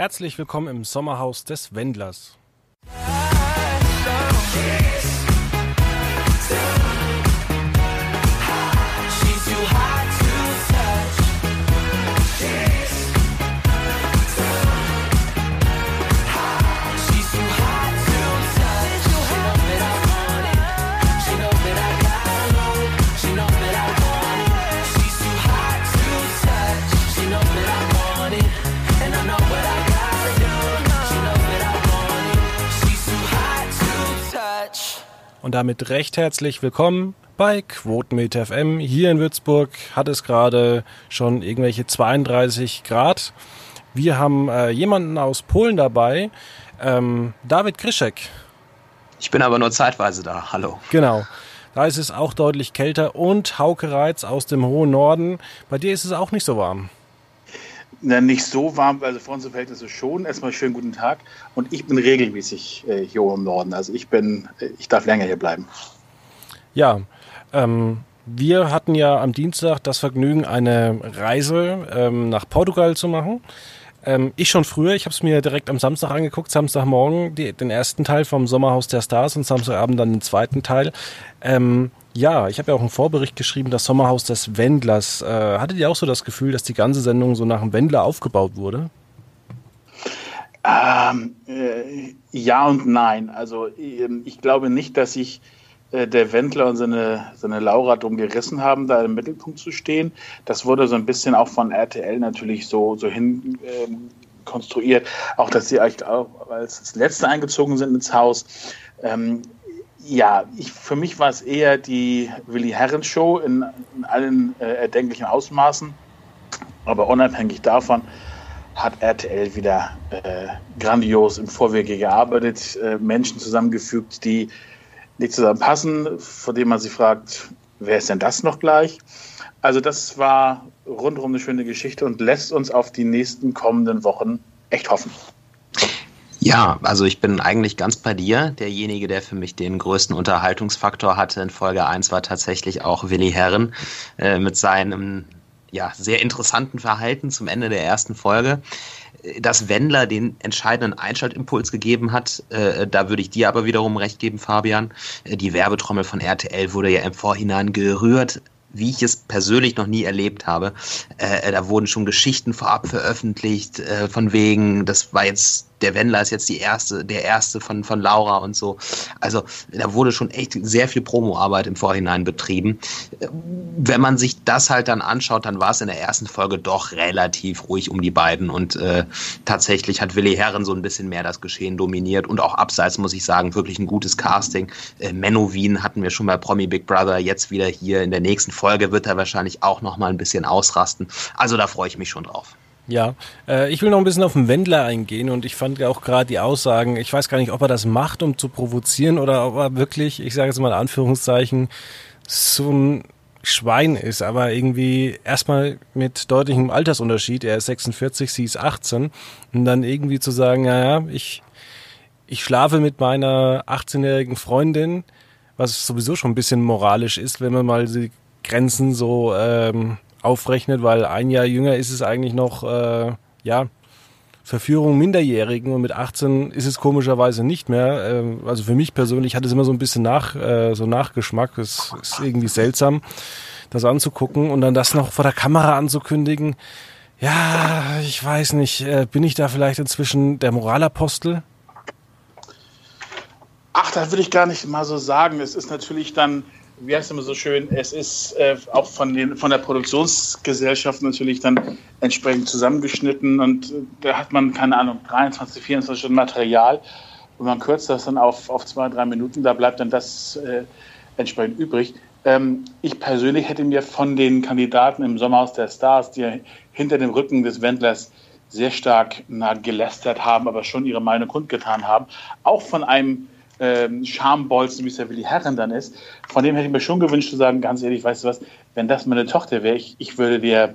Herzlich willkommen im Sommerhaus des Wendlers. Und damit recht herzlich willkommen bei Quotenmeter FM. Hier in Würzburg hat es gerade schon irgendwelche 32 Grad. Wir haben äh, jemanden aus Polen dabei, ähm, David Krischek. Ich bin aber nur zeitweise da. Hallo. Genau. Da ist es auch deutlich kälter und Hauke Reitz aus dem hohen Norden. Bei dir ist es auch nicht so warm. Na, nicht so warm, also vor unseren Verhältnissen schon. Erstmal schönen guten Tag. Und ich bin regelmäßig äh, hier im Norden. Also ich bin, äh, ich darf länger hier bleiben. Ja, ähm, wir hatten ja am Dienstag das Vergnügen, eine Reise ähm, nach Portugal zu machen. Ähm, ich schon früher, ich habe es mir direkt am Samstag angeguckt, Samstagmorgen die, den ersten Teil vom Sommerhaus der Stars und Samstagabend dann den zweiten Teil. Ähm, ja, ich habe ja auch einen Vorbericht geschrieben, das Sommerhaus des Wendlers. Äh, hattet ihr auch so das Gefühl, dass die ganze Sendung so nach dem Wendler aufgebaut wurde? Ähm, äh, ja und nein. Also ähm, ich glaube nicht, dass sich äh, der Wendler und seine, seine Laura drum gerissen haben, da im Mittelpunkt zu stehen. Das wurde so ein bisschen auch von RTL natürlich so, so hin ähm, konstruiert. Auch, dass sie eigentlich auch als Letzte eingezogen sind ins Haus. Ähm, ja, ich, für mich war es eher die Willi Herren Show in, in allen äh, erdenklichen Ausmaßen. Aber unabhängig davon hat RTL wieder äh, grandios im Vorwege gearbeitet, äh, Menschen zusammengefügt, die nicht zusammenpassen, vor denen man sich fragt, wer ist denn das noch gleich? Also das war rundherum eine schöne Geschichte und lässt uns auf die nächsten kommenden Wochen echt hoffen. Ja, also ich bin eigentlich ganz bei dir. Derjenige, der für mich den größten Unterhaltungsfaktor hatte in Folge 1, war tatsächlich auch Willi Herren äh, mit seinem ja, sehr interessanten Verhalten zum Ende der ersten Folge. Dass Wendler den entscheidenden Einschaltimpuls gegeben hat, äh, da würde ich dir aber wiederum recht geben, Fabian. Äh, die Werbetrommel von RTL wurde ja im Vorhinein gerührt wie ich es persönlich noch nie erlebt habe. Äh, da wurden schon Geschichten vorab veröffentlicht, äh, von wegen, das war jetzt der Wendler ist jetzt die erste, der erste von, von Laura und so. Also da wurde schon echt sehr viel Promoarbeit im Vorhinein betrieben. Wenn man sich das halt dann anschaut, dann war es in der ersten Folge doch relativ ruhig um die beiden und äh, tatsächlich hat Willi Herren so ein bisschen mehr das Geschehen dominiert und auch abseits muss ich sagen, wirklich ein gutes Casting. Äh, Menno Wien hatten wir schon bei Promi Big Brother, jetzt wieder hier in der nächsten Folge wird er wahrscheinlich auch noch mal ein bisschen ausrasten. Also da freue ich mich schon drauf. Ja, äh, ich will noch ein bisschen auf den Wendler eingehen und ich fand ja auch gerade die Aussagen, ich weiß gar nicht, ob er das macht, um zu provozieren oder ob er wirklich, ich sage jetzt mal in Anführungszeichen, so ein Schwein ist, aber irgendwie erstmal mit deutlichem Altersunterschied, er ist 46, sie ist 18 und dann irgendwie zu sagen, naja, ich, ich schlafe mit meiner 18-jährigen Freundin, was sowieso schon ein bisschen moralisch ist, wenn man mal die Grenzen so ähm, aufrechnet, weil ein Jahr jünger ist es eigentlich noch, äh, ja, Verführung Minderjährigen und mit 18 ist es komischerweise nicht mehr. Ähm, also für mich persönlich hat es immer so ein bisschen nach, äh, so Nachgeschmack. Es ist irgendwie seltsam, das anzugucken und dann das noch vor der Kamera anzukündigen. Ja, ich weiß nicht, äh, bin ich da vielleicht inzwischen der Moralapostel? Ach, das würde ich gar nicht mal so sagen. Es ist natürlich dann wie heißt es immer so schön, es ist äh, auch von, den, von der Produktionsgesellschaft natürlich dann entsprechend zusammengeschnitten und äh, da hat man, keine Ahnung, 23, 24 Stunden Material und man kürzt das dann auf, auf zwei, drei Minuten, da bleibt dann das äh, entsprechend übrig. Ähm, ich persönlich hätte mir von den Kandidaten im Sommerhaus der Stars, die hinter dem Rücken des Wendlers sehr stark na, gelästert haben, aber schon ihre Meinung kundgetan haben, auch von einem ähm, Schambolzen, wie es ja Willi Herren dann ist. Von dem hätte ich mir schon gewünscht zu sagen, ganz ehrlich, weißt du was, wenn das meine Tochter wäre, ich, ich würde dir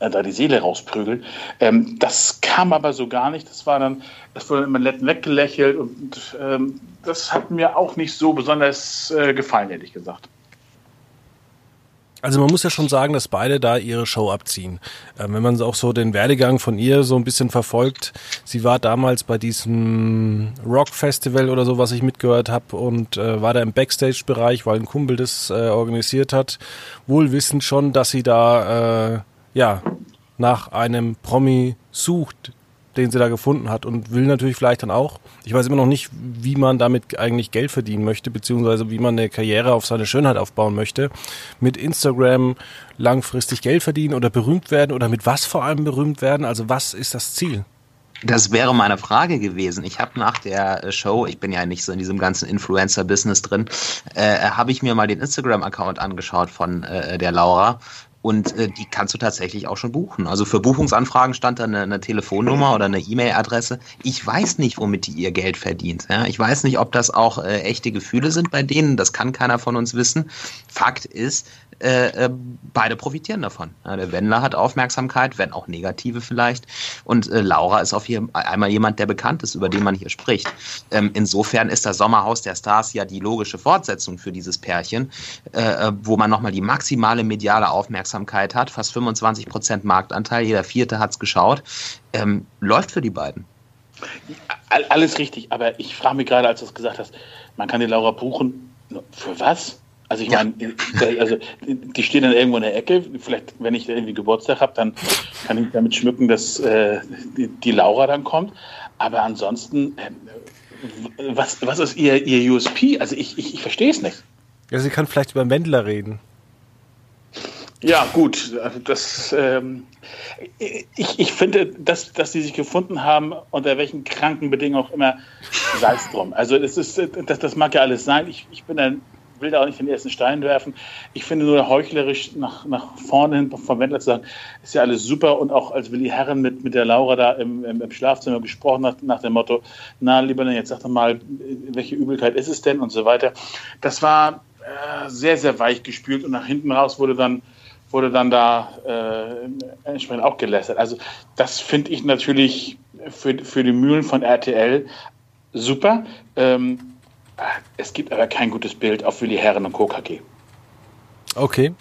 äh, da die Seele rausprügeln. Ähm, das kam aber so gar nicht. Das war dann, das wurde immer nett weggelächelt und ähm, das hat mir auch nicht so besonders äh, gefallen, ehrlich gesagt. Also man muss ja schon sagen, dass beide da ihre Show abziehen. Ähm, wenn man auch so den Werdegang von ihr so ein bisschen verfolgt, sie war damals bei diesem Rock Festival oder so, was ich mitgehört habe und äh, war da im Backstage-Bereich, weil ein Kumpel das äh, organisiert hat, wohl wissend schon, dass sie da äh, ja nach einem Promi sucht, den sie da gefunden hat und will natürlich vielleicht dann auch, ich weiß immer noch nicht, wie man damit eigentlich Geld verdienen möchte, beziehungsweise wie man eine Karriere auf seine Schönheit aufbauen möchte, mit Instagram langfristig Geld verdienen oder berühmt werden oder mit was vor allem berühmt werden, also was ist das Ziel? Das wäre meine Frage gewesen. Ich habe nach der äh, Show, ich bin ja nicht so in diesem ganzen Influencer-Business drin, äh, habe ich mir mal den Instagram-Account angeschaut von äh, der Laura und äh, die kannst du tatsächlich auch schon buchen. Also für Buchungsanfragen stand da eine, eine Telefonnummer oder eine E-Mail-Adresse. Ich weiß nicht, womit die ihr Geld verdient. Ja? Ich weiß nicht, ob das auch äh, echte Gefühle sind bei denen. Das kann keiner von uns wissen. Fakt ist, äh, äh, beide profitieren davon. Ja, der Wendler hat Aufmerksamkeit, wenn auch negative vielleicht. Und äh, Laura ist auf hier einmal jemand, der bekannt ist, über den man hier spricht. Ähm, insofern ist das Sommerhaus der Stars ja die logische Fortsetzung für dieses Pärchen, äh, äh wo man nochmal die maximale mediale Aufmerksamkeit hat. Fast 25 Prozent Marktanteil, jeder Vierte hat es geschaut. Ähm, läuft für die beiden. Alles richtig, aber ich frage mich gerade, als du es gesagt hast, man kann die Laura buchen. Für was? Also ich ja. meine, also die stehen dann irgendwo in der Ecke. Vielleicht, wenn ich irgendwie Geburtstag habe, dann kann ich damit schmücken, dass äh, die, die, Laura dann kommt. Aber ansonsten, äh, was, was ist ihr, ihr USP? Also ich, ich, ich verstehe es nicht. Ja, sie kann vielleicht über Wendler reden. Ja, gut. Also das, ähm, ich, ich finde, dass, dass sie sich gefunden haben, unter welchen kranken Bedingungen auch immer, sei es drum. Also das, ist, das, das mag ja alles sein. Ich, ich bin ein will da auch nicht den ersten Stein werfen. Ich finde nur heuchlerisch nach, nach vorne hin vom Wendler zu sagen, ist ja alles super. Und auch als Willi Herren mit, mit der Laura da im, im, im Schlafzimmer gesprochen hat, nach dem Motto, na, lieber jetzt sag doch mal, welche Übelkeit ist es denn und so weiter. Das war äh, sehr, sehr weich gespült und nach hinten raus wurde dann wurde dann da äh, entsprechend auch gelästert. Also das finde ich natürlich für, für die Mühlen von RTL super. Ähm, es gibt aber kein gutes Bild auf Willi Herren und Co. KG. Okay.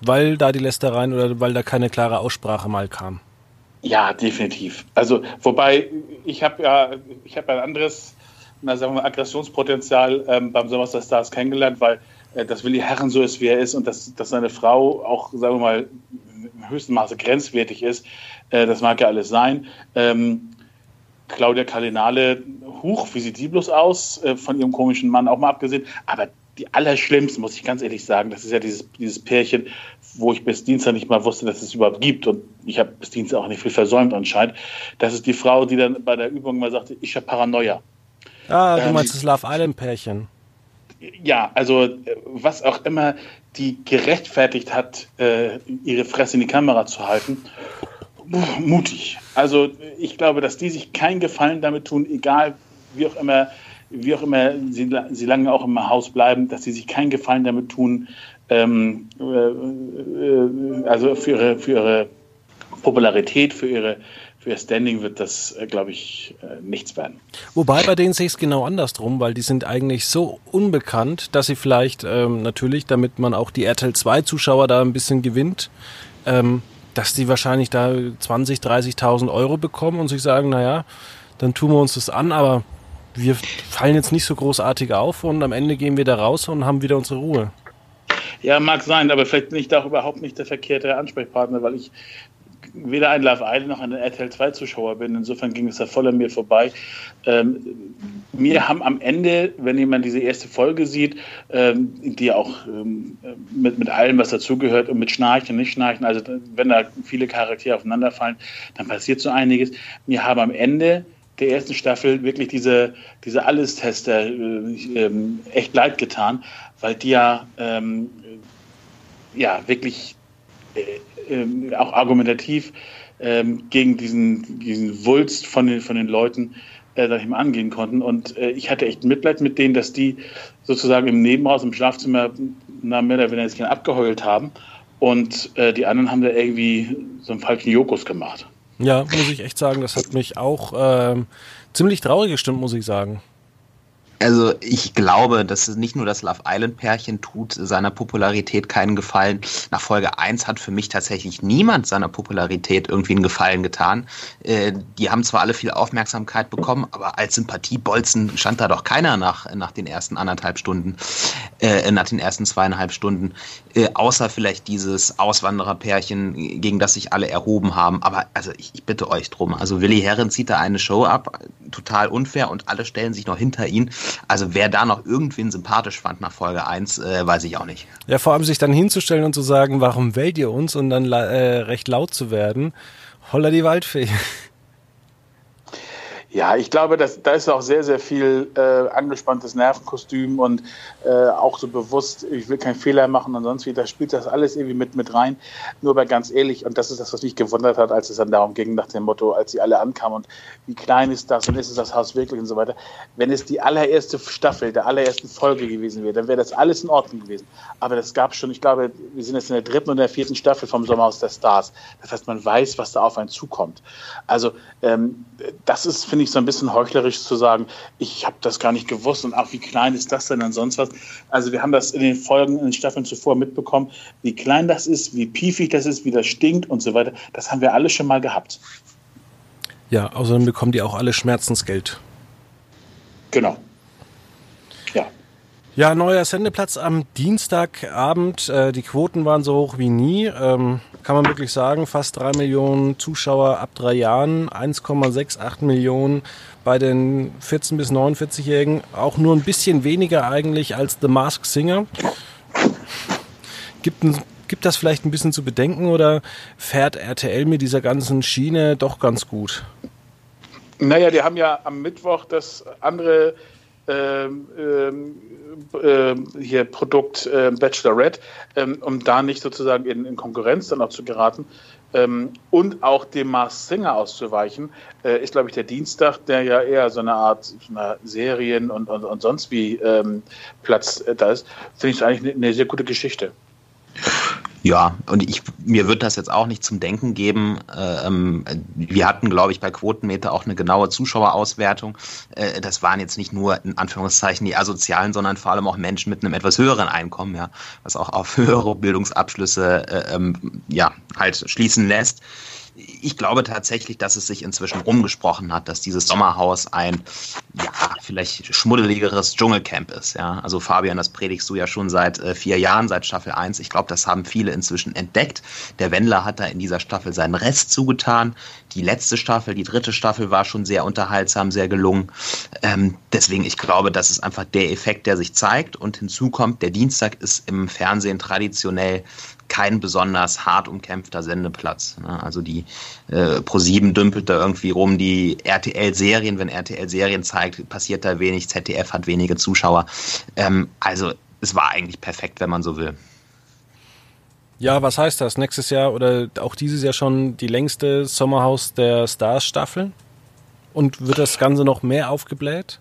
Weil da die Lästereien oder weil da keine klare Aussprache mal kam. Ja, definitiv. Also, wobei, ich habe ja, ich habe ein anderes, na, sagen wir mal, Aggressionspotenzial ähm, beim Sommerster Stars kennengelernt, weil äh, dass Willi Herren so ist, wie er ist und dass, dass seine Frau auch, sagen wir mal, im höchsten Maße grenzwertig ist. Äh, das mag ja alles sein. Ähm, Claudia Cardinale, huch, wie sieht sie bloß aus, äh, von ihrem komischen Mann auch mal abgesehen. Aber die allerschlimmsten, muss ich ganz ehrlich sagen, das ist ja dieses, dieses Pärchen, wo ich bis Dienstag nicht mal wusste, dass es überhaupt gibt. Und ich habe bis Dienstag auch nicht viel versäumt anscheinend. Das ist die Frau, die dann bei der Übung mal sagte, ich habe Paranoia. Ah, du ähm, meinst das Love Island Pärchen. Ja, also äh, was auch immer die gerechtfertigt hat, äh, ihre Fresse in die Kamera zu halten mutig. Also ich glaube, dass die sich keinen Gefallen damit tun, egal wie auch immer, wie auch immer sie, sie lange auch im Haus bleiben, dass sie sich keinen Gefallen damit tun, ähm, äh, äh, also für ihre, für ihre Popularität, für ihre für ihr Standing wird das, äh, glaube ich, äh, nichts werden. Wobei bei denen sehe ich es genau andersrum, weil die sind eigentlich so unbekannt, dass sie vielleicht ähm, natürlich, damit man auch die RTL 2 Zuschauer da ein bisschen gewinnt, ähm, dass die wahrscheinlich da 20, 30.000 Euro bekommen und sich sagen, naja, dann tun wir uns das an, aber wir fallen jetzt nicht so großartig auf und am Ende gehen wir da raus und haben wieder unsere Ruhe. Ja, mag sein, aber vielleicht bin ich da auch überhaupt nicht der verkehrte Ansprechpartner, weil ich weder ein Love Island noch ein RTL 2 Zuschauer bin. Insofern ging es da voll an mir vorbei. Ähm, mir haben am Ende, wenn jemand diese erste Folge sieht, ähm, die auch ähm, mit, mit allem, was dazugehört und mit Schnarchen, nicht Schnarchen, also wenn da viele Charaktere aufeinanderfallen, dann passiert so einiges. Mir haben am Ende der ersten Staffel wirklich diese, diese Allestester äh, äh, echt leid getan, weil die ja, ähm, ja wirklich äh, ähm, auch argumentativ ähm, gegen diesen, diesen Wulst von den, von den Leuten äh, sag angehen konnten. Und äh, ich hatte echt Mitleid mit denen, dass die sozusagen im Nebenhaus, im Schlafzimmer, na, mehr oder weniger sich abgeheult haben. Und äh, die anderen haben da irgendwie so einen falschen Jokus gemacht. Ja, muss ich echt sagen, das hat mich auch ähm, ziemlich traurig gestimmt, muss ich sagen. Also ich glaube, dass nicht nur das Love Island Pärchen tut seiner Popularität keinen Gefallen. Nach Folge 1 hat für mich tatsächlich niemand seiner Popularität irgendwie einen Gefallen getan. Äh, die haben zwar alle viel Aufmerksamkeit bekommen, aber als Sympathiebolzen stand da doch keiner nach, nach den ersten anderthalb Stunden, äh, nach den ersten zweieinhalb Stunden. Äh, außer vielleicht dieses Auswandererpärchen, gegen das sich alle erhoben haben. Aber also ich, ich bitte euch drum. Also Willi Herren zieht da eine Show ab, total unfair und alle stellen sich noch hinter ihn. Also wer da noch irgendwen sympathisch fand nach Folge 1, äh, weiß ich auch nicht. Ja, vor allem sich dann hinzustellen und zu sagen, warum wählt ihr uns und dann äh, recht laut zu werden. Holla die Waldfee. Ja, ich glaube, dass, da ist auch sehr, sehr viel äh, angespanntes Nervenkostüm und äh, auch so bewusst, ich will keinen Fehler machen und sonst wie, da spielt das alles irgendwie mit, mit rein. Nur aber ganz ehrlich, und das ist das, was mich gewundert hat, als es dann darum ging, nach dem Motto, als sie alle ankamen und wie klein ist das und ist es das Haus wirklich und so weiter. Wenn es die allererste Staffel, der allerersten Folge gewesen wäre, dann wäre das alles in Ordnung gewesen. Aber das gab schon, ich glaube, wir sind jetzt in der dritten und der vierten Staffel vom Sommerhaus der Stars. Das heißt, man weiß, was da auf einen zukommt. Also, ähm, das ist, finde ich, so ein bisschen heuchlerisch zu sagen, ich habe das gar nicht gewusst und ach, wie klein ist das denn und sonst was. Also wir haben das in den Folgen, in den Staffeln zuvor mitbekommen, wie klein das ist, wie piefig das ist, wie das stinkt und so weiter. Das haben wir alle schon mal gehabt. Ja, außerdem bekommen die auch alle Schmerzensgeld. Genau. Ja. Neuer Sendeplatz am Dienstagabend. Äh, die Quoten waren so hoch wie nie. Ähm, kann man wirklich sagen, fast drei Millionen Zuschauer ab drei Jahren, 1,68 Millionen bei den 14- bis 49-Jährigen, auch nur ein bisschen weniger eigentlich als The Masked Singer. Gibt, gibt das vielleicht ein bisschen zu bedenken oder fährt RTL mit dieser ganzen Schiene doch ganz gut? Naja, die haben ja am Mittwoch das andere ähm, ähm, äh, hier Produkt äh, Bachelorette, ähm, um da nicht sozusagen in, in, Konkurrenz dann auch zu geraten ähm, und auch dem Mars Singer auszuweichen, äh, ist, glaube ich, der Dienstag, der ja eher so eine Art eine Serien und, und, und sonst wie ähm, Platz äh, da ist, finde ich eigentlich eine, eine sehr gute Geschichte. Ja, und ich, mir wird das jetzt auch nicht zum Denken geben. Ähm, wir hatten, glaube ich, bei Quotenmeter auch eine genaue Zuschauerauswertung. Äh, das waren jetzt nicht nur in Anführungszeichen die Asozialen, sondern vor allem auch Menschen mit einem etwas höheren Einkommen, ja, was auch auf höhere Bildungsabschlüsse äh, ähm, ja, halt schließen lässt ich glaube tatsächlich, dass es sich inzwischen rumgesprochen hat, dass dieses Sommerhaus ein, ja, vielleicht schmuddeligeres Dschungelcamp ist. Ja, also Fabian, das predigst du ja schon seit äh, vier Jahren, seit Staffel 1. Ich glaube, das haben viele inzwischen entdeckt. Der Wendler hat da in dieser Staffel seinen Rest zugetan. Die letzte Staffel, die dritte Staffel war schon sehr unterhaltsam, sehr gelungen. Ähm, deswegen, ich glaube, das ist einfach der Effekt, der sich zeigt. Und hinzu kommt, der Dienstag ist im Fernsehen traditionell kein besonders hart umkämpfter Sendeplatz. Ne? Also die äh, Pro7 dümpelt da irgendwie rum, die RTL-Serien, wenn RTL Serien zeigt, passiert da wenig, ZDF hat wenige Zuschauer. Ähm, also es war eigentlich perfekt, wenn man so will. Ja, was heißt das? Nächstes Jahr oder auch dieses Jahr schon die längste Sommerhaus der Stars-Staffel? Und wird das Ganze noch mehr aufgebläht?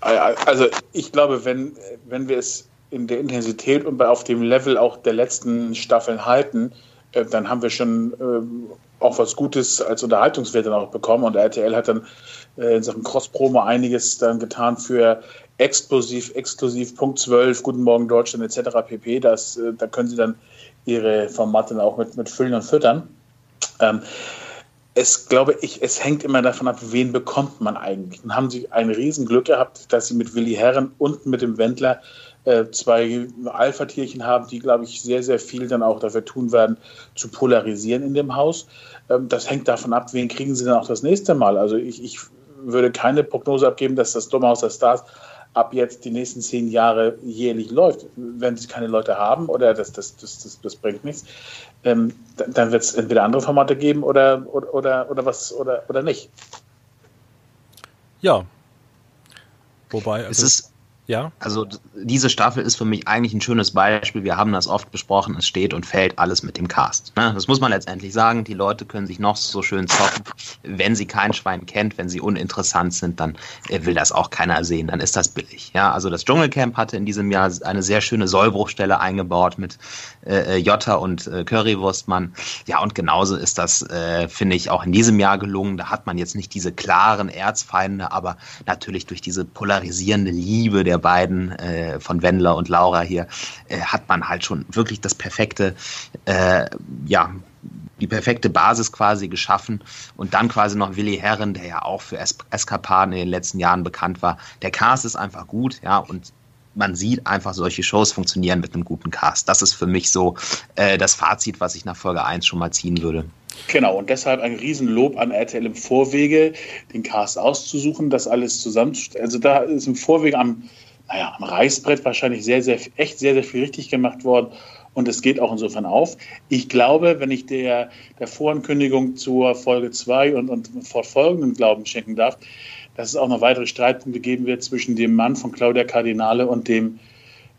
Also ich glaube, wenn, wenn wir es in der Intensität und auf dem Level auch der letzten Staffeln halten, äh, dann haben wir schon äh, auch was Gutes als Unterhaltungswert dann auch bekommen. Und RTL hat dann äh, in Sachen Cross-Promo einiges dann getan für explosiv, exklusiv, Punkt 12, Guten Morgen Deutschland etc. pp. Das, da können sie dann ihre Formate dann auch mit, mit füllen und füttern. Ähm, es glaube ich, es hängt immer davon ab, wen bekommt man eigentlich. Dann haben sie ein Riesenglück gehabt, dass sie mit Willi Herren und mit dem Wendler äh, zwei Alpha-Tierchen haben, die, glaube ich, sehr, sehr viel dann auch dafür tun werden, zu polarisieren in dem Haus. Ähm, das hängt davon ab, wen kriegen sie dann auch das nächste Mal. Also ich, ich würde keine Prognose abgeben, dass das Dumme Haus der Stars ab jetzt die nächsten zehn Jahre jährlich läuft. Wenn sie keine Leute haben oder das, das, das, das, das bringt nichts, ähm, dann wird es entweder andere Formate geben oder, oder, oder, oder was oder, oder nicht. Ja. Wobei, also es ist Ja. Also diese Staffel ist für mich eigentlich ein schönes Beispiel. Wir haben das oft besprochen. Es steht und fällt alles mit dem Cast. Ne? Das muss man letztendlich sagen. Die Leute können sich noch so schön zocken. Wenn sie kein Schwein kennt, wenn sie uninteressant sind, dann äh, will das auch keiner sehen. Dann ist das billig. Ja, also das Dschungelcamp hatte in diesem Jahr eine sehr schöne Sollbruchstelle eingebaut mit äh, äh Jota und äh, Currywurstmann. Ja, und genauso ist das, äh, finde ich, auch in diesem Jahr gelungen. Da hat man jetzt nicht diese klaren Erzfeinde, aber natürlich durch diese polarisierende Liebe der der beiden, äh, von Wendler und Laura hier, äh, hat man halt schon wirklich das perfekte, äh, ja, die perfekte Basis quasi geschaffen und dann quasi noch Willi Herren, der ja auch für es Eskapaden in den letzten Jahren bekannt war. Der Cast ist einfach gut, ja, und man sieht einfach, solche Shows funktionieren mit einem guten Cast. Das ist für mich so äh, das Fazit, was ich nach Folge 1 schon mal ziehen würde. Genau, und deshalb ein Riesenlob an RTL im Vorwege, den Cast auszusuchen, das alles zusammenzustellen. Also da ist im Vorwege am naja, am Reißbrett wahrscheinlich sehr, sehr, echt sehr, sehr viel richtig gemacht worden. Und es geht auch insofern auf. Ich glaube, wenn ich der, der Vorankündigung zur Folge 2 und, und fortfolgenden Glauben schenken darf, dass es auch noch weitere Streitpunkte geben wird zwischen dem Mann von Claudia Cardinale und dem,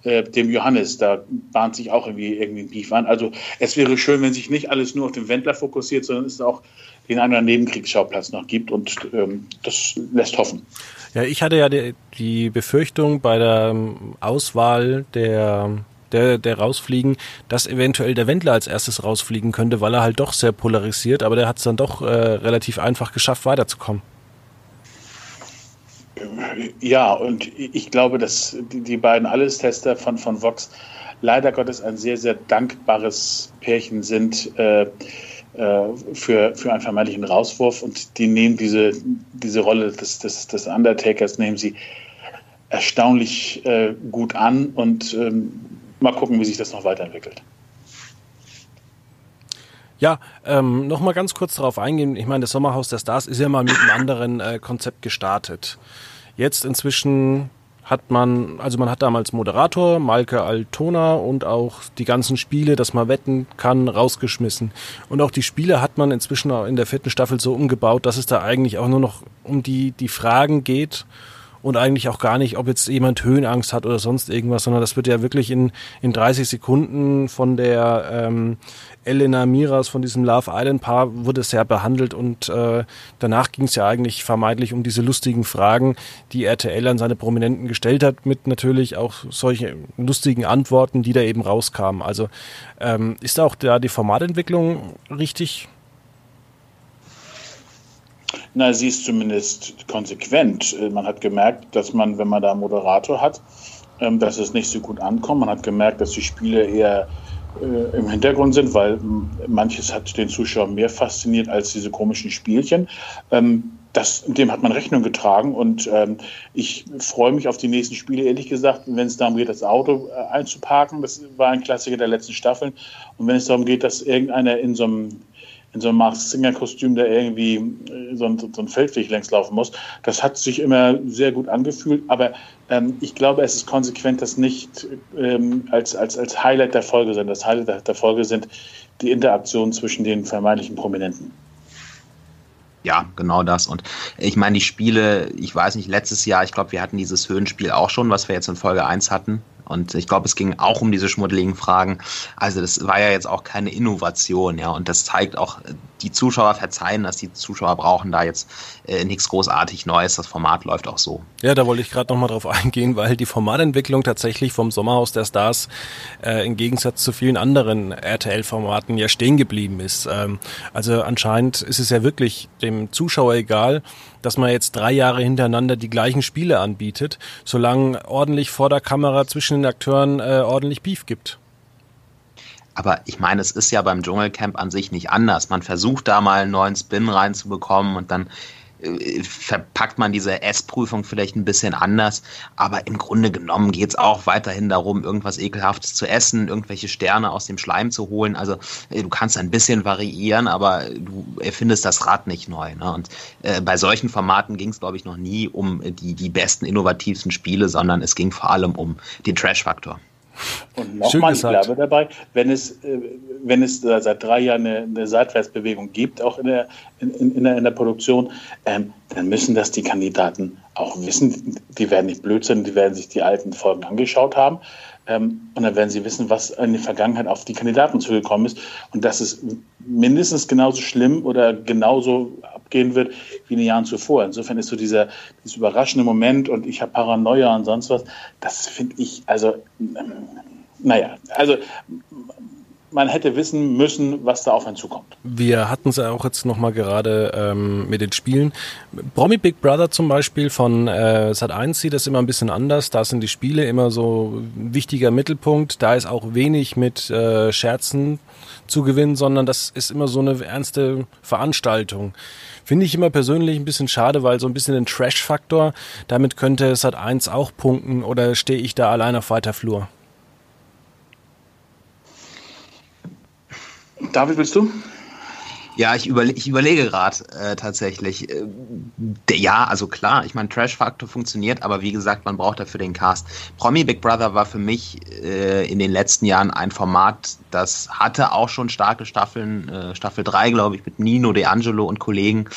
äh, dem Johannes. Da bahnt sich auch irgendwie, irgendwie ein Beef an. Also es wäre schön, wenn sich nicht alles nur auf den Wendler fokussiert, sondern es auch den einen oder Nebenkriegsschauplatz noch gibt. Und ähm, das lässt hoffen. Ja, ich hatte ja die, die Befürchtung bei der ähm, Auswahl der der, der rausfliegen, dass eventuell der Wendler als erstes rausfliegen könnte, weil er halt doch sehr polarisiert, aber der hat es dann doch äh, relativ einfach geschafft, weiterzukommen. Ja, und ich glaube, dass die, beiden Alles-Tester von, von Vox leider Gottes ein sehr, sehr dankbares Pärchen sind. Äh, äh, für, für einen vermeintlichen Rauswurf und die nehmen diese, diese Rolle des, des, des Undertakers, nehmen sie erstaunlich äh, gut an und ähm, mal gucken, wie sich das noch weiterentwickelt. Ja, ähm, noch mal ganz kurz darauf eingehen. Ich meine, das Sommerhaus der Stars ist ja mal mit einem anderen äh, Konzept gestartet. Jetzt inzwischen hat man, also man hat damals Moderator, Malke Altona und auch die ganzen Spiele, dass man wetten kann, rausgeschmissen. Und auch die Spiele hat man inzwischen in der vierten Staffel so umgebaut, dass es da eigentlich auch nur noch um die, die Fragen geht und eigentlich auch gar nicht, ob jetzt jemand Höhenangst hat oder sonst irgendwas, sondern das wird ja wirklich in, in 30 Sekunden von der ähm, Elena Miras von diesem Love Island Paar wurde ja behandelt und äh, danach ging es ja eigentlich vermeintlich um diese lustigen Fragen, die RTL an seine Prominenten gestellt hat, mit natürlich auch solche lustigen Antworten, die da eben rauskamen. Also ähm, ist auch da die Formatentwicklung richtig? Na, sie ist zumindest konsequent. Äh, man hat gemerkt, dass man, wenn man da einen Moderator hat, ähm, dass es nicht so gut ankommt. Man hat gemerkt, dass die Spiele eher äh, im Hintergrund sind, weil manches hat den Zuschauer mehr fasziniert als diese komischen Spielchen. Ähm, das, dem hat man Rechnung getragen und ähm, ich freue mich auf die nächsten Spiele, ehrlich gesagt, wenn es darum geht, das Auto äh, einzuparken. Das war ein Klassiker der letzten Staffeln. Und wenn es darum geht, dass irgendeiner in so einem in so einem Mars Singer Kostüm, der irgendwie äh, so ein, so ein Feldweg längs laufen muss. Das hat sich immer sehr gut angefühlt, aber ähm, ich glaube, es ist konsequent, das nicht ähm, als, als, als Highlight der Folge sind. Das Highlight der Folge sind die Interaktionen zwischen den vermeintlichen Prominenten. Ja, genau das. Und ich meine, die Spiele, ich weiß nicht, letztes Jahr, ich glaube, wir hatten dieses Höhenspiel auch schon, was wir jetzt in Folge 1 hatten. Und ich glaube, es ging auch um diese schmuddeligen Fragen. Also das war ja jetzt auch keine Innovation, ja. Und das zeigt auch, die Zuschauer verzeihen dass die Zuschauer brauchen da jetzt äh, nichts großartig Neues. Das Format läuft auch so. Ja, da wollte ich gerade nochmal drauf eingehen, weil die Formatentwicklung tatsächlich vom Sommerhaus der Stars äh, im Gegensatz zu vielen anderen RTL-Formaten ja stehen geblieben ist. Ähm, also anscheinend ist es ja wirklich dem Zuschauer egal, dass man jetzt drei Jahre hintereinander die gleichen Spiele anbietet, solange ordentlich vor der Kamera zwischen den Akteuren äh, ordentlich Beef gibt. Aber ich meine, es ist ja beim Dschungelcamp an sich nicht anders. Man versucht da mal einen neuen Spin reinzubekommen und dann äh, verpackt man diese Essprüfung vielleicht ein bisschen anders, aber im Grunde genommen geht es auch weiterhin darum, irgendwas Ekelhaftes zu essen, irgendwelche Sterne aus dem Schleim zu holen. Also äh, du kannst ein bisschen variieren, aber du erfindest das Rad nicht neu. Ne? Und äh, bei solchen Formaten ging es, glaube ich, noch nie um die, die besten, innovativsten Spiele, sondern es ging vor allem um den Trash-Faktor. Und nochmal, ich bleibe dabei, wenn es, äh, wenn es seit drei Jahren eine, eine Seitwärtsbewegung gibt, auch in der, in, in der, in der Produktion, ähm, dann müssen das die Kandidaten auch wissen. Die werden nicht blöd sein, die werden sich die alten Folgen angeschaut haben. Ähm, und dann werden sie wissen, was in der Vergangenheit auf die Kandidaten zugekommen ist. Und dass es mindestens genauso schlimm oder genauso abgehen wird wie in den Jahren zuvor. Insofern ist so dieser, dieser überraschende Moment und ich habe Paranoia und sonst was, das finde ich, also, ähm, naja, also man hätte wissen müssen, was da auf einen zukommt. Wir hatten es ja auch jetzt nochmal gerade ähm, mit den Spielen. Promi Big Brother zum Beispiel von äh, Sat1 sieht das immer ein bisschen anders. Da sind die Spiele immer so ein wichtiger Mittelpunkt. Da ist auch wenig mit äh, Scherzen zu gewinnen, sondern das ist immer so eine ernste Veranstaltung. Finde ich immer persönlich ein bisschen schade, weil so ein bisschen den Trash-Faktor, damit könnte Sat1 auch punkten oder stehe ich da allein auf weiter Flur? David, willst du? Ja, ich, überle ich überlege gerade äh, tatsächlich. Äh, ja, also klar, ich meine, Trash-Faktor funktioniert, aber wie gesagt, man braucht dafür den Cast. Promi Big Brother war für mich äh, in den letzten Jahren ein Format, das hatte auch schon starke Staffeln, äh, Staffel 3, glaube ich, mit Nino, D'Angelo und Kollegen.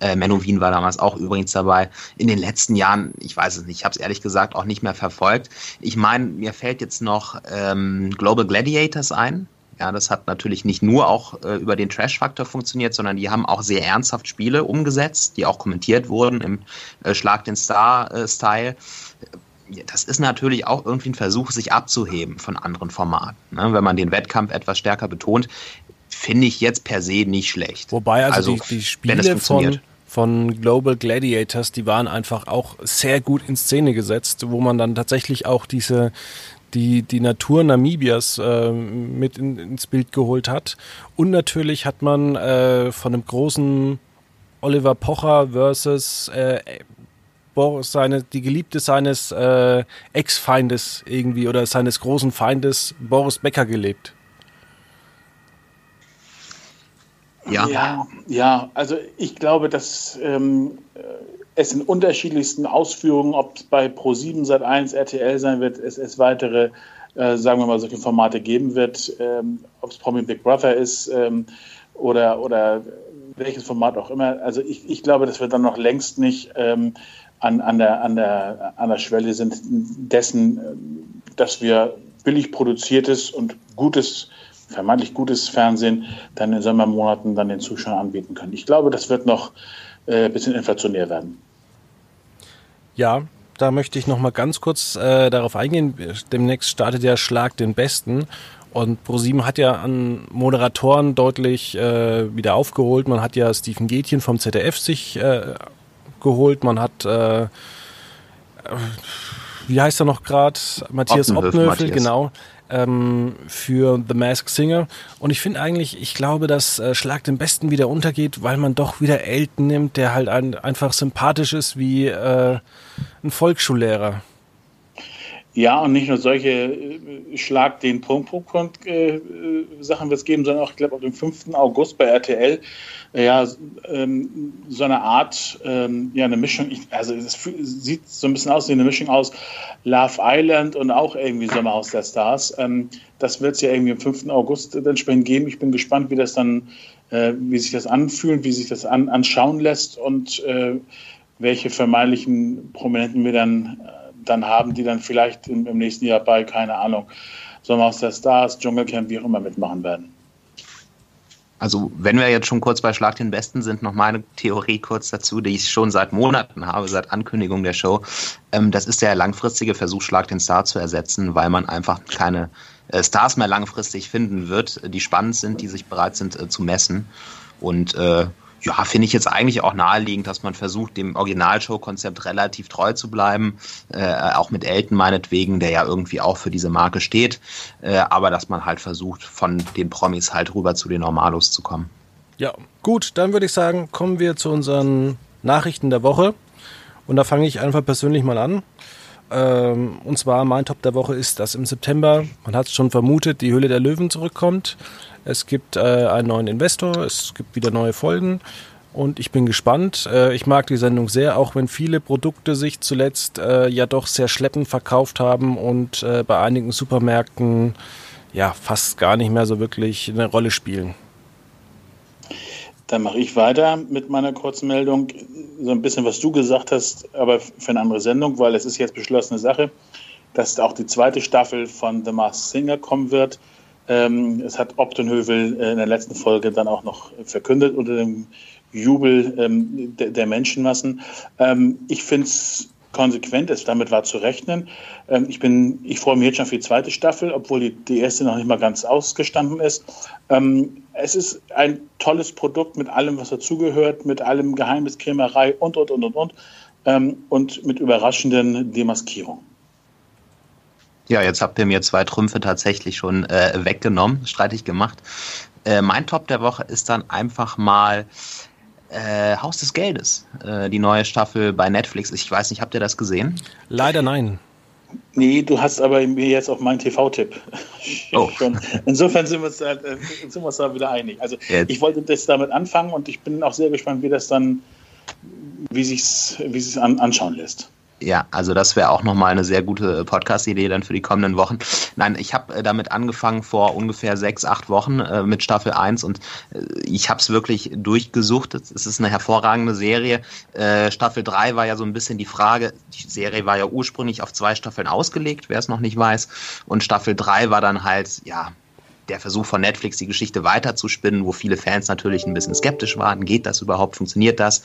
Äh, Menno Wien war damals auch übrigens dabei. In den letzten Jahren, ich weiß es nicht, ich habe es ehrlich gesagt auch nicht mehr verfolgt. Ich meine, mir fällt jetzt noch ähm, Global Gladiators ein ja, das hat natürlich nicht nur auch äh, über den Trash-Faktor funktioniert, sondern die haben auch sehr ernsthaft Spiele umgesetzt, die auch kommentiert wurden im äh, Schlag den Star-Style. Äh, das ist natürlich auch irgendwie ein Versuch, sich abzuheben von anderen Formaten. Ne? Wenn man den Wettkampf etwas stärker betont, finde ich jetzt per se nicht schlecht. Wobei also, also die, die Spiele von von Global Gladiators, die waren einfach auch sehr gut in Szene gesetzt, wo man dann tatsächlich auch diese die, die Natur Namibias äh, mit in, ins Bild geholt hat. Und natürlich hat man äh, von einem großen Oliver Pocher versus äh, seine, die Geliebte seines äh, Ex-Feindes irgendwie oder seines großen Feindes Boris Becker gelebt. Ja. ja, ja, also ich glaube, dass ähm, es in unterschiedlichsten Ausführungen, ob es bei Pro7 Sat1 RTL sein wird, es, es weitere, äh, sagen wir mal, solche Formate geben wird, ähm, ob es Promi Big Brother ist ähm, oder, oder welches Format auch immer. Also ich, ich glaube, dass wir dann noch längst nicht ähm, an, an, der, an, der, an der Schwelle sind dessen, dass wir billig produziertes und gutes, vermeintlich gutes Fernsehen dann in Sommermonaten dann den Zuschauern anbieten können. Ich glaube, das wird noch äh, ein bisschen inflationär werden. Ja, da möchte ich noch mal ganz kurz äh, darauf eingehen. Demnächst startet der Schlag den Besten. Und ProSieben hat ja an Moderatoren deutlich äh, wieder aufgeholt. Man hat ja Steven Gätchen vom ZDF sich äh, geholt. Man hat, äh, wie heißt er noch gerade? Matthias Obnöfel, genau ähm, für The Mask Singer. Und ich finde eigentlich, ich glaube, dass äh, Schlag den Besten wieder untergeht, weil man doch wieder Elton nimmt, der halt ein, einfach sympathisch ist wie äh, ein Volksschullehrer. Ja, und nicht nur solche äh, Schlag den Punkt, Punkt, Punkt äh, Sachen wird es geben, sondern auch, ich glaube, auf dem 5. August bei RTL, äh, ja, ähm, so eine Art, ähm, ja, eine Mischung, also es sieht so ein bisschen aus wie eine Mischung aus Love Island und auch irgendwie Sommerhaus der Stars. Ähm, das wird es ja irgendwie am 5. August entsprechend geben. Ich bin gespannt, wie das dann, äh, wie sich das anfühlt, wie sich das an, anschauen lässt und äh, welche vermeintlichen Prominenten wir dann äh, dann haben, die dann vielleicht im, im nächsten Jahr bei, keine Ahnung, Sommerhaus der Stars, Dschungelcamp, wie auch immer mitmachen werden. Also, wenn wir jetzt schon kurz bei Schlag den Besten sind, noch meine Theorie kurz dazu, die ich schon seit Monaten habe, seit Ankündigung der Show. Ähm, das ist der langfristige Versuch, Schlag den Star zu ersetzen, weil man einfach keine äh, Stars mehr langfristig finden wird, die spannend sind, die sich bereit sind äh, zu messen. Und äh, ja, finde ich jetzt eigentlich auch naheliegend, dass man versucht, dem Originalshow-Konzept relativ treu zu bleiben. Äh, auch mit Elton meinetwegen, der ja irgendwie auch für diese Marke steht. Äh, aber dass man halt versucht, von den Promis halt rüber zu den Normalos zu kommen. Ja, gut, dann würde ich sagen, kommen wir zu unseren Nachrichten der Woche. Und da fange ich einfach persönlich mal an. Ähm, und zwar mein Top der Woche ist, dass im September, man hat es schon vermutet, die Höhle der Löwen zurückkommt. Es gibt äh, einen neuen Investor, es gibt wieder neue Folgen. und ich bin gespannt. Äh, ich mag die Sendung sehr, auch wenn viele Produkte sich zuletzt äh, ja doch sehr schleppend verkauft haben und äh, bei einigen Supermärkten ja fast gar nicht mehr so wirklich eine Rolle spielen. Dann mache ich weiter mit meiner kurzen Meldung. So ein bisschen, was du gesagt hast, aber für eine andere Sendung, weil es ist jetzt beschlossene Sache, dass auch die zweite Staffel von The Masked Singer kommen wird. Ähm, es hat Optenhövel in der letzten Folge dann auch noch verkündet unter dem Jubel ähm, der, der, Menschenmassen. Ähm, ich finde es konsequent, es damit war zu rechnen. Ähm, ich, bin, ich freue mich jetzt schon für die zweite Staffel, obwohl die, die erste noch nicht mal ganz ausgestanden ist. Ähm, es ist ein tolles Produkt mit allem, was dazugehört, mit allem Geheimniskrämerei und, und, und, und, und. Ähm, und mit überraschenden Demaskierungen. Ja, jetzt habt ihr mir zwei Trümpfe tatsächlich schon äh, weggenommen, streitig gemacht. Äh, mein Top der Woche ist dann einfach mal äh, Haus des Geldes, äh, die neue Staffel bei Netflix. Ich weiß nicht, habt ihr das gesehen? Leider nein. Nee, du hast aber mir jetzt auf meinen TV-Tipp. Oh. Insofern sind wir, uns da, äh, sind wir uns da wieder einig. Also jetzt. ich wollte das damit anfangen und ich bin auch sehr gespannt, wie das dann, wie sich's, wie sich's an, anschauen lässt. Ja, also das wäre auch nochmal eine sehr gute Podcast-Idee dann für die kommenden Wochen. Nein, ich habe äh, damit angefangen vor ungefähr sechs, acht Wochen äh, mit Staffel 1 und äh, ich habe es wirklich durchgesucht. Es ist eine hervorragende Serie. Äh, Staffel 3 war ja so ein bisschen die Frage, die Serie war ja ursprünglich auf zwei Staffeln ausgelegt, wer es noch nicht weiß. Und Staffel 3 war dann halt, ja, der Versuch von Netflix, die Geschichte weiterzuspinnen, wo viele Fans natürlich ein bisschen skeptisch waren. Geht das überhaupt? Funktioniert das?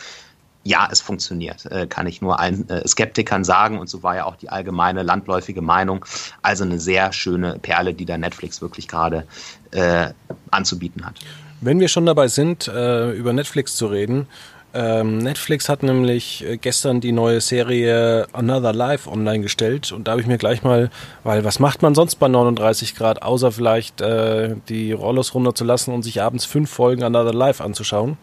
Ja, es funktioniert, äh, kann ich nur allen äh, Skeptikern sagen. Und so war ja auch die allgemeine landläufige Meinung. Also eine sehr schöne Perle, die da Netflix wirklich gerade äh, anzubieten hat. Wenn wir schon dabei sind, äh, über Netflix zu reden, ähm, Netflix hat nämlich äh, gestern die neue Serie Another Life online gestellt und da habe ich mir gleich mal, weil was macht man sonst bei 39 Grad, außer vielleicht äh, die Rollos runterzulassen und sich abends fünf Folgen Another Life anzuschauen?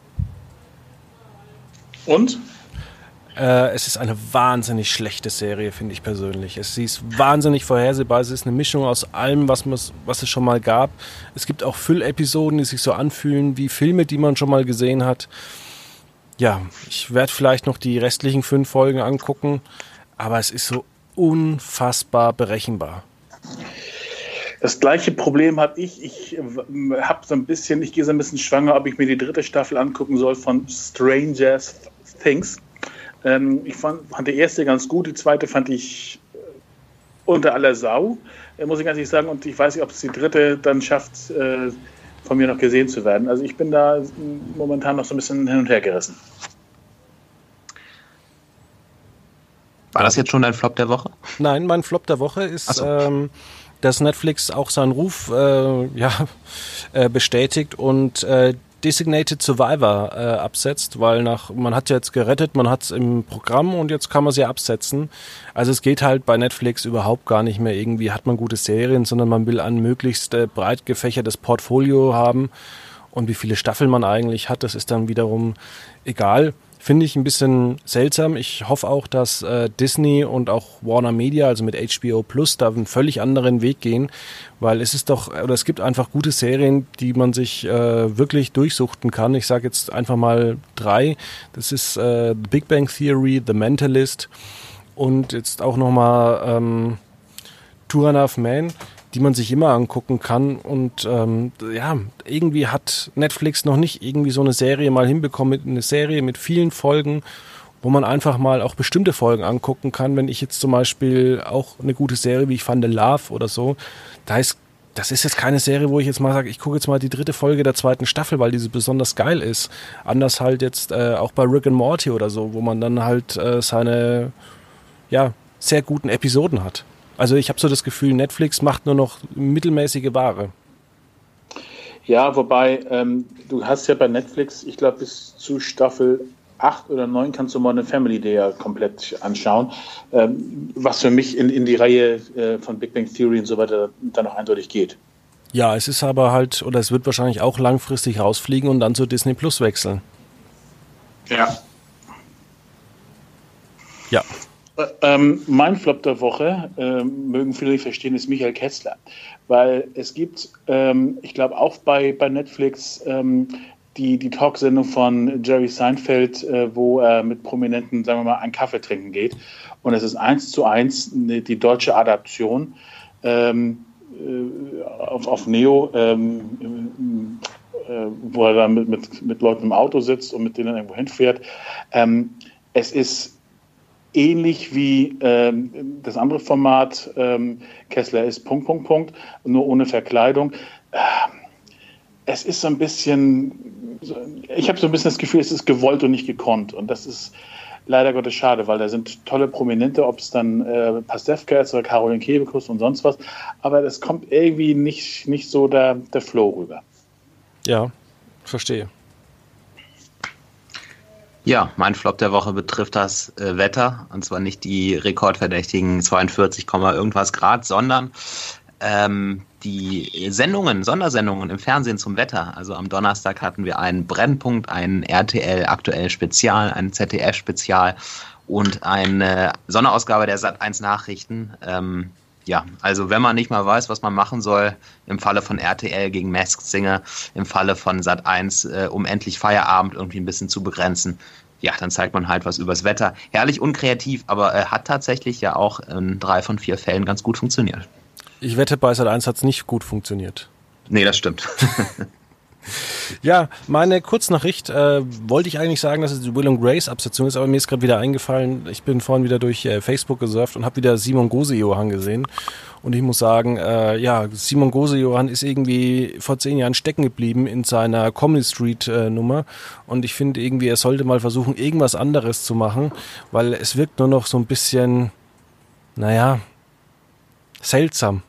Und? Äh, es ist eine wahnsinnig schlechte Serie, finde ich persönlich. Es, sie ist wahnsinnig vorhersehbar. Es ist eine Mischung aus allem, was, was es schon mal gab. Es gibt auch Füllepisoden, die sich so anfühlen wie Filme, die man schon mal gesehen hat. Ja, ich werde vielleicht noch die restlichen fünf Folgen angucken, aber es ist so unfassbar berechenbar. Das gleiche Problem habe ich. Ich habe so ein bisschen, ich gehe so ein bisschen schwanger, ob ich mir die dritte Staffel angucken soll von Strangers Things. Ähm, ich fand, fand, die erste ganz gut, die zweite fand ich äh, unter aller Sau, äh, muss ich ganz ehrlich sagen. Und ich weiß nicht, ob es die dritte dann schafft, äh, von mir noch gesehen zu werden. Also ich bin da momentan noch so ein bisschen hin und her gerissen. War das jetzt schon dein Flop der Woche? Nein, mein Flop der Woche ist, so. ähm, dass Netflix auch seinen Ruf äh, ja, äh, bestätigt und äh, Designated Survivor äh, absetzt, weil nach man hat ja jetzt gerettet, man hat es im Programm und jetzt kann man sie absetzen. Also es geht halt bei Netflix überhaupt gar nicht mehr irgendwie hat man gute Serien, sondern man will ein möglichst äh, breit gefächertes Portfolio haben und wie viele Staffeln man eigentlich hat, das ist dann wiederum egal. Finde ich ein bisschen seltsam. Ich hoffe auch, dass äh, Disney und auch Warner Media, also mit HBO Plus, da einen völlig anderen Weg gehen, weil es ist doch, oder es gibt einfach gute Serien, die man sich äh, wirklich durchsuchten kann. Ich sage jetzt einfach mal drei. Das ist äh, The Big Bang Theory, The Mentalist und jetzt auch nochmal ähm, Two and a Half Men die man sich immer angucken kann. Und ähm, ja, irgendwie hat Netflix noch nicht irgendwie so eine Serie mal hinbekommen, eine Serie mit vielen Folgen, wo man einfach mal auch bestimmte Folgen angucken kann. Wenn ich jetzt zum Beispiel auch eine gute Serie, wie ich fand, Love oder so, da ist das ist jetzt keine Serie, wo ich jetzt mal sage, ich gucke jetzt mal die dritte Folge der zweiten Staffel, weil diese besonders geil ist. Anders halt jetzt äh, auch bei Rick and Morty oder so, wo man dann halt äh, seine ja, sehr guten Episoden hat. Also ich habe so das Gefühl, Netflix macht nur noch mittelmäßige Ware. Ja, wobei ähm, du hast ja bei Netflix, ich glaube bis zu Staffel 8 oder 9 kannst du Modern Family Day ja komplett anschauen, ähm, was für mich in, in die Reihe äh, von Big Bang Theory und so weiter dann noch eindeutig geht. Ja, es ist aber halt, oder es wird wahrscheinlich auch langfristig rausfliegen und dann zu Disney Plus wechseln. Ja. Ja, ähm, mein Flop der Woche, ähm, mögen viele nicht verstehen, ist Michael Kessler. Weil es gibt, ähm, ich glaube auch bei, bei Netflix, ähm, die, die Talksendung von Jerry Seinfeld, äh, wo er mit Prominenten, sagen wir mal, einen Kaffee trinken geht. Und es ist eins zu eins die deutsche Adaption ähm, äh, auf, auf Neo, ähm, äh, wo er dann mit, mit, mit Leuten im Auto sitzt und mit denen irgendwo hinfährt. Es ist ähnlich wie ähm, das andere Format, ähm, Kessler ist Punkt, Punkt, Punkt, nur ohne Verkleidung. Ähm, es ist so ein bisschen, ich habe so ein bisschen das Gefühl, es ist gewollt und nicht gekonnt. Und das ist leider Gottes schade, weil da sind tolle Prominente, ob es dann äh, Pastewka ist oder Caroline Kebekus und sonst was. Aber das kommt irgendwie nicht, nicht so der, der Flow rüber. Ja, verstehe. Ja, mein Flop der Woche betrifft das äh, Wetter. Und zwar nicht die rekordverdächtigen 42, irgendwas Grad, sondern ähm, die Sendungen, Sondersendungen im Fernsehen zum Wetter. Also am Donnerstag hatten wir einen Brennpunkt, einen RTL aktuell Spezial, einen ZDF Spezial und eine Sonderausgabe der Sat 1 Nachrichten. Ähm, ja, also wenn man nicht mal weiß, was man machen soll, im Falle von RTL gegen Masked Singer, im Falle von Sat 1, äh, um endlich Feierabend irgendwie ein bisschen zu begrenzen, ja, dann zeigt man halt was übers Wetter. Herrlich unkreativ, aber äh, hat tatsächlich ja auch in drei von vier Fällen ganz gut funktioniert. Ich wette, bei Sat 1 hat es nicht gut funktioniert. Nee, das stimmt. ja, meine Kurznachricht äh, wollte ich eigentlich sagen, dass es die Will and Grace Absetzung ist, aber mir ist gerade wieder eingefallen, ich bin vorhin wieder durch äh, Facebook gesurft und habe wieder Simon Gose-Johann gesehen. Und ich muss sagen, äh, ja, Simon Gose-Johann ist irgendwie vor zehn Jahren stecken geblieben in seiner Comedy Street äh. Und ich finde irgendwie, er sollte mal versuchen, irgendwas anderes zu machen, weil es wirkt nur noch so ein bisschen, naja, seltsam.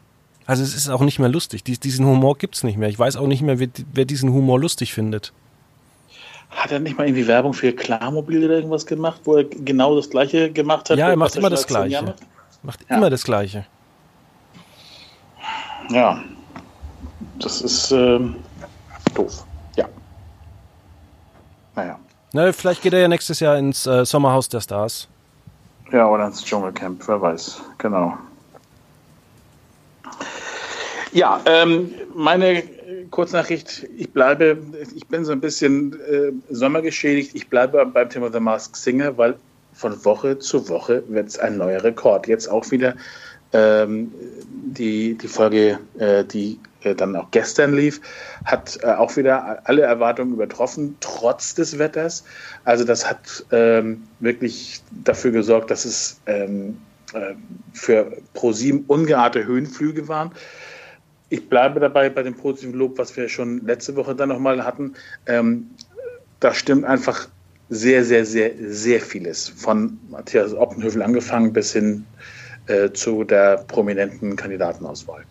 Also es ist auch nicht mehr lustig. Dies, diesen Humor gibt es nicht mehr. Ich weiß auch nicht mehr, wer, wer, diesen Humor lustig findet. Hat er nicht mal irgendwie Werbung für Klarmobil oder irgendwas gemacht, wo er genau das Gleiche gemacht hat? Ja, er macht immer das Gleiche. Macht, macht ja. immer das Gleiche. Ja, das ist äh, doof. Ja. Naja. Na, vielleicht geht er ja nächstes Jahr ins äh, Sommerhaus der Stars. Ja, oder ins Dschungelcamp, wer weiß. Genau. Ja, ähm, meine Kurznachricht, ich bleibe, ich bin so ein bisschen äh, sommergeschädigt, ich bleibe beim Thema The Mask Singer, weil von Woche zu Woche wird es ein neuer Rekord. Jetzt auch wieder ähm, die, die Folge, äh, die äh, dann auch gestern lief, hat äh, auch wieder alle Erwartungen übertroffen, trotz des Wetters. Also das hat ähm, wirklich dafür gesorgt, dass es ähm, äh, für ProSieben ungeahnte Höhenflüge waren ich bleibe dabei bei dem positiven Lob, was wir schon letzte Woche dann nochmal hatten. Ähm, da stimmt einfach sehr, sehr, sehr, sehr vieles. Von Matthias Oppenhövel angefangen bis hin äh, zu der prominenten Kandidatenauswahl.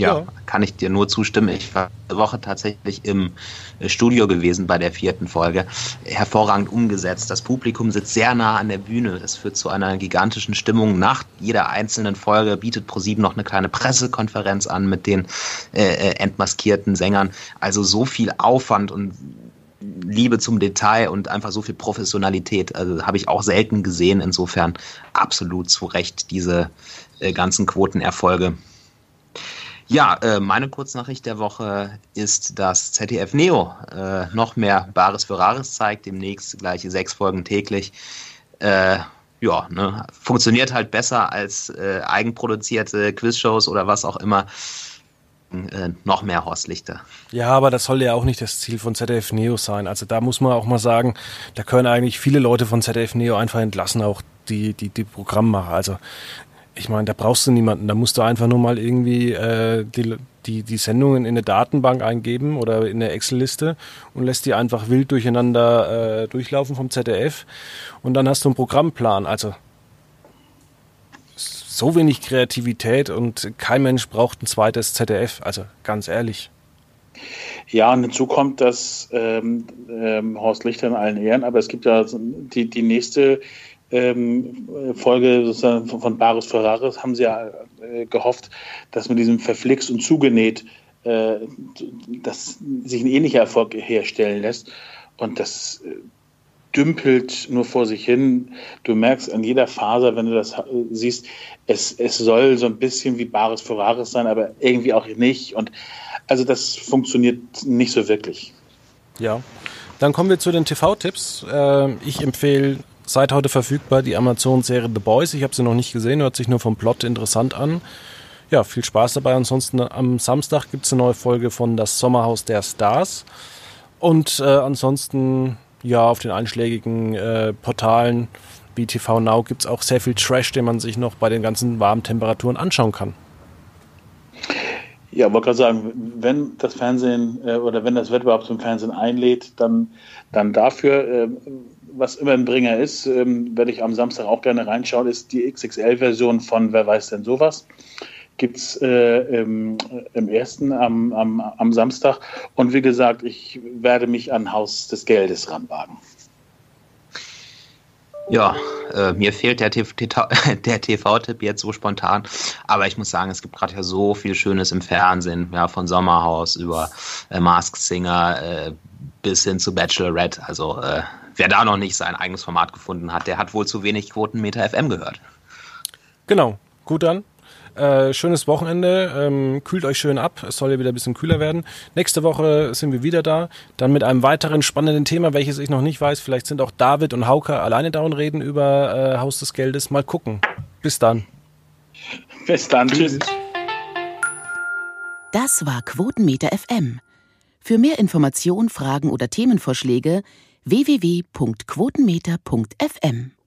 Ja, ja, kann ich dir nur zustimmen. Ich war eine Woche tatsächlich im äh, Studio gewesen bei der vierten Folge. Hervorragend umgesetzt. Das Publikum sitzt sehr nah an der Bühne. Das führt zu einer gigantischen Stimmung. Nach jeder einzelnen Folge bietet ProSieben noch eine kleine Pressekonferenz an mit den äh, äh, entmaskierten Sängern. Also so viel Aufwand und Liebe zum Detail und einfach so viel Professionalität. Also habe ich auch selten gesehen. Insofern absolut zu Recht diese äh, ganzen Quotenerfolge. Ja, äh, meine Kurznachricht der Woche ist, dass ZDF Neo äh, noch mehr Bares für Rares zeigt, demnächst gleiche sechs Folgen täglich. Äh, ja, ne, funktioniert halt besser als äh, eigenproduzierte Quizshows oder was auch immer. Äh, noch mehr Horstlichter. Ja, aber das soll ja auch nicht das Ziel von ZDF Neo sein. Also da muss man auch mal sagen, da können eigentlich viele Leute von ZDF Neo einfach entlassen, auch die, die, die Programmmacher. Also ich meine, da brauchst du niemanden. Da musst du einfach nur mal irgendwie äh, die, die, die Sendungen in eine Datenbank eingeben oder in eine Excel-Liste und lässt die einfach wild durcheinander äh, durchlaufen vom ZDF. Und dann hast du einen Programmplan. Also so wenig Kreativität und kein Mensch braucht ein zweites ZDF. Also ganz ehrlich. Ja, und hinzu kommt, dass ähm, ähm, Horst Lichter in allen Ehren, aber es gibt ja die, die nächste ähm, Folge sozusagen von Baris Ferraris haben sie ja äh, gehofft, dass mit diesem Verflixt und zugenäht äh, dass sich ein ähnlicher Erfolg herstellen lässt. Und das, äh, dümpelt nur vor sich hin. Du merkst an jeder Faser, wenn du das äh, siehst, es, es soll so ein bisschen wie Bares für Rares sein, aber irgendwie auch nicht. Und also das funktioniert nicht so wirklich. Ja. Dann kommen wir zu den TV-Tipps. Äh, ich empfehle seit heute verfügbar die Amazon-Serie The Boys. Ich habe sie noch nicht gesehen, hört sich nur vom Plot interessant an. Ja, viel Spaß dabei. Ansonsten am Samstag gibt es eine neue Folge von Das Sommerhaus der Stars. Und äh, ansonsten, ja, auf den einschlägigen äh, Portalen wie TV Now gibt es auch sehr viel Trash, den man sich noch bei den ganzen warmen Temperaturen anschauen kann. Ja, wollte gerade sagen, wenn das Fernsehen äh, oder wenn das Wettbewerb zum Fernsehen einlädt, dann, dann dafür, äh, was immer ein Bringer ist, ähm, werde ich am Samstag auch gerne reinschauen, ist die XXL-Version von Wer weiß denn sowas gibt es äh, im, im, ersten am, am, am Samstag. Und wie gesagt, ich werde mich an Haus des Geldes ranwagen. Ja, äh, mir fehlt der, TV-Tipp jetzt so spontan. Aber ich muss sagen, es gibt gerade ja so viel Schönes im Fernsehen, ja, von Sommerhaus über äh, Masked Singer äh, bis hin zu Bachelorette. Also äh, wer da noch nicht sein eigenes Format gefunden hat, der hat wohl zu wenig Quotenmeter FM gehört. Genau, gut dann. Äh, schönes Wochenende, ähm, kühlt euch schön ab, es soll ja wieder ein bisschen kühler werden. Nächste Woche sind wir wieder da, dann mit einem weiteren spannenden Thema, welches ich noch nicht weiß. Vielleicht sind auch David und Hauke alleine da und reden über äh, Haus des Geldes. Mal gucken. Bis dann. Bis dann, tschüss. Das war Quotenmeter FM. Für mehr Informationen, Fragen oder Themenvorschläge www.quotenmeter.fm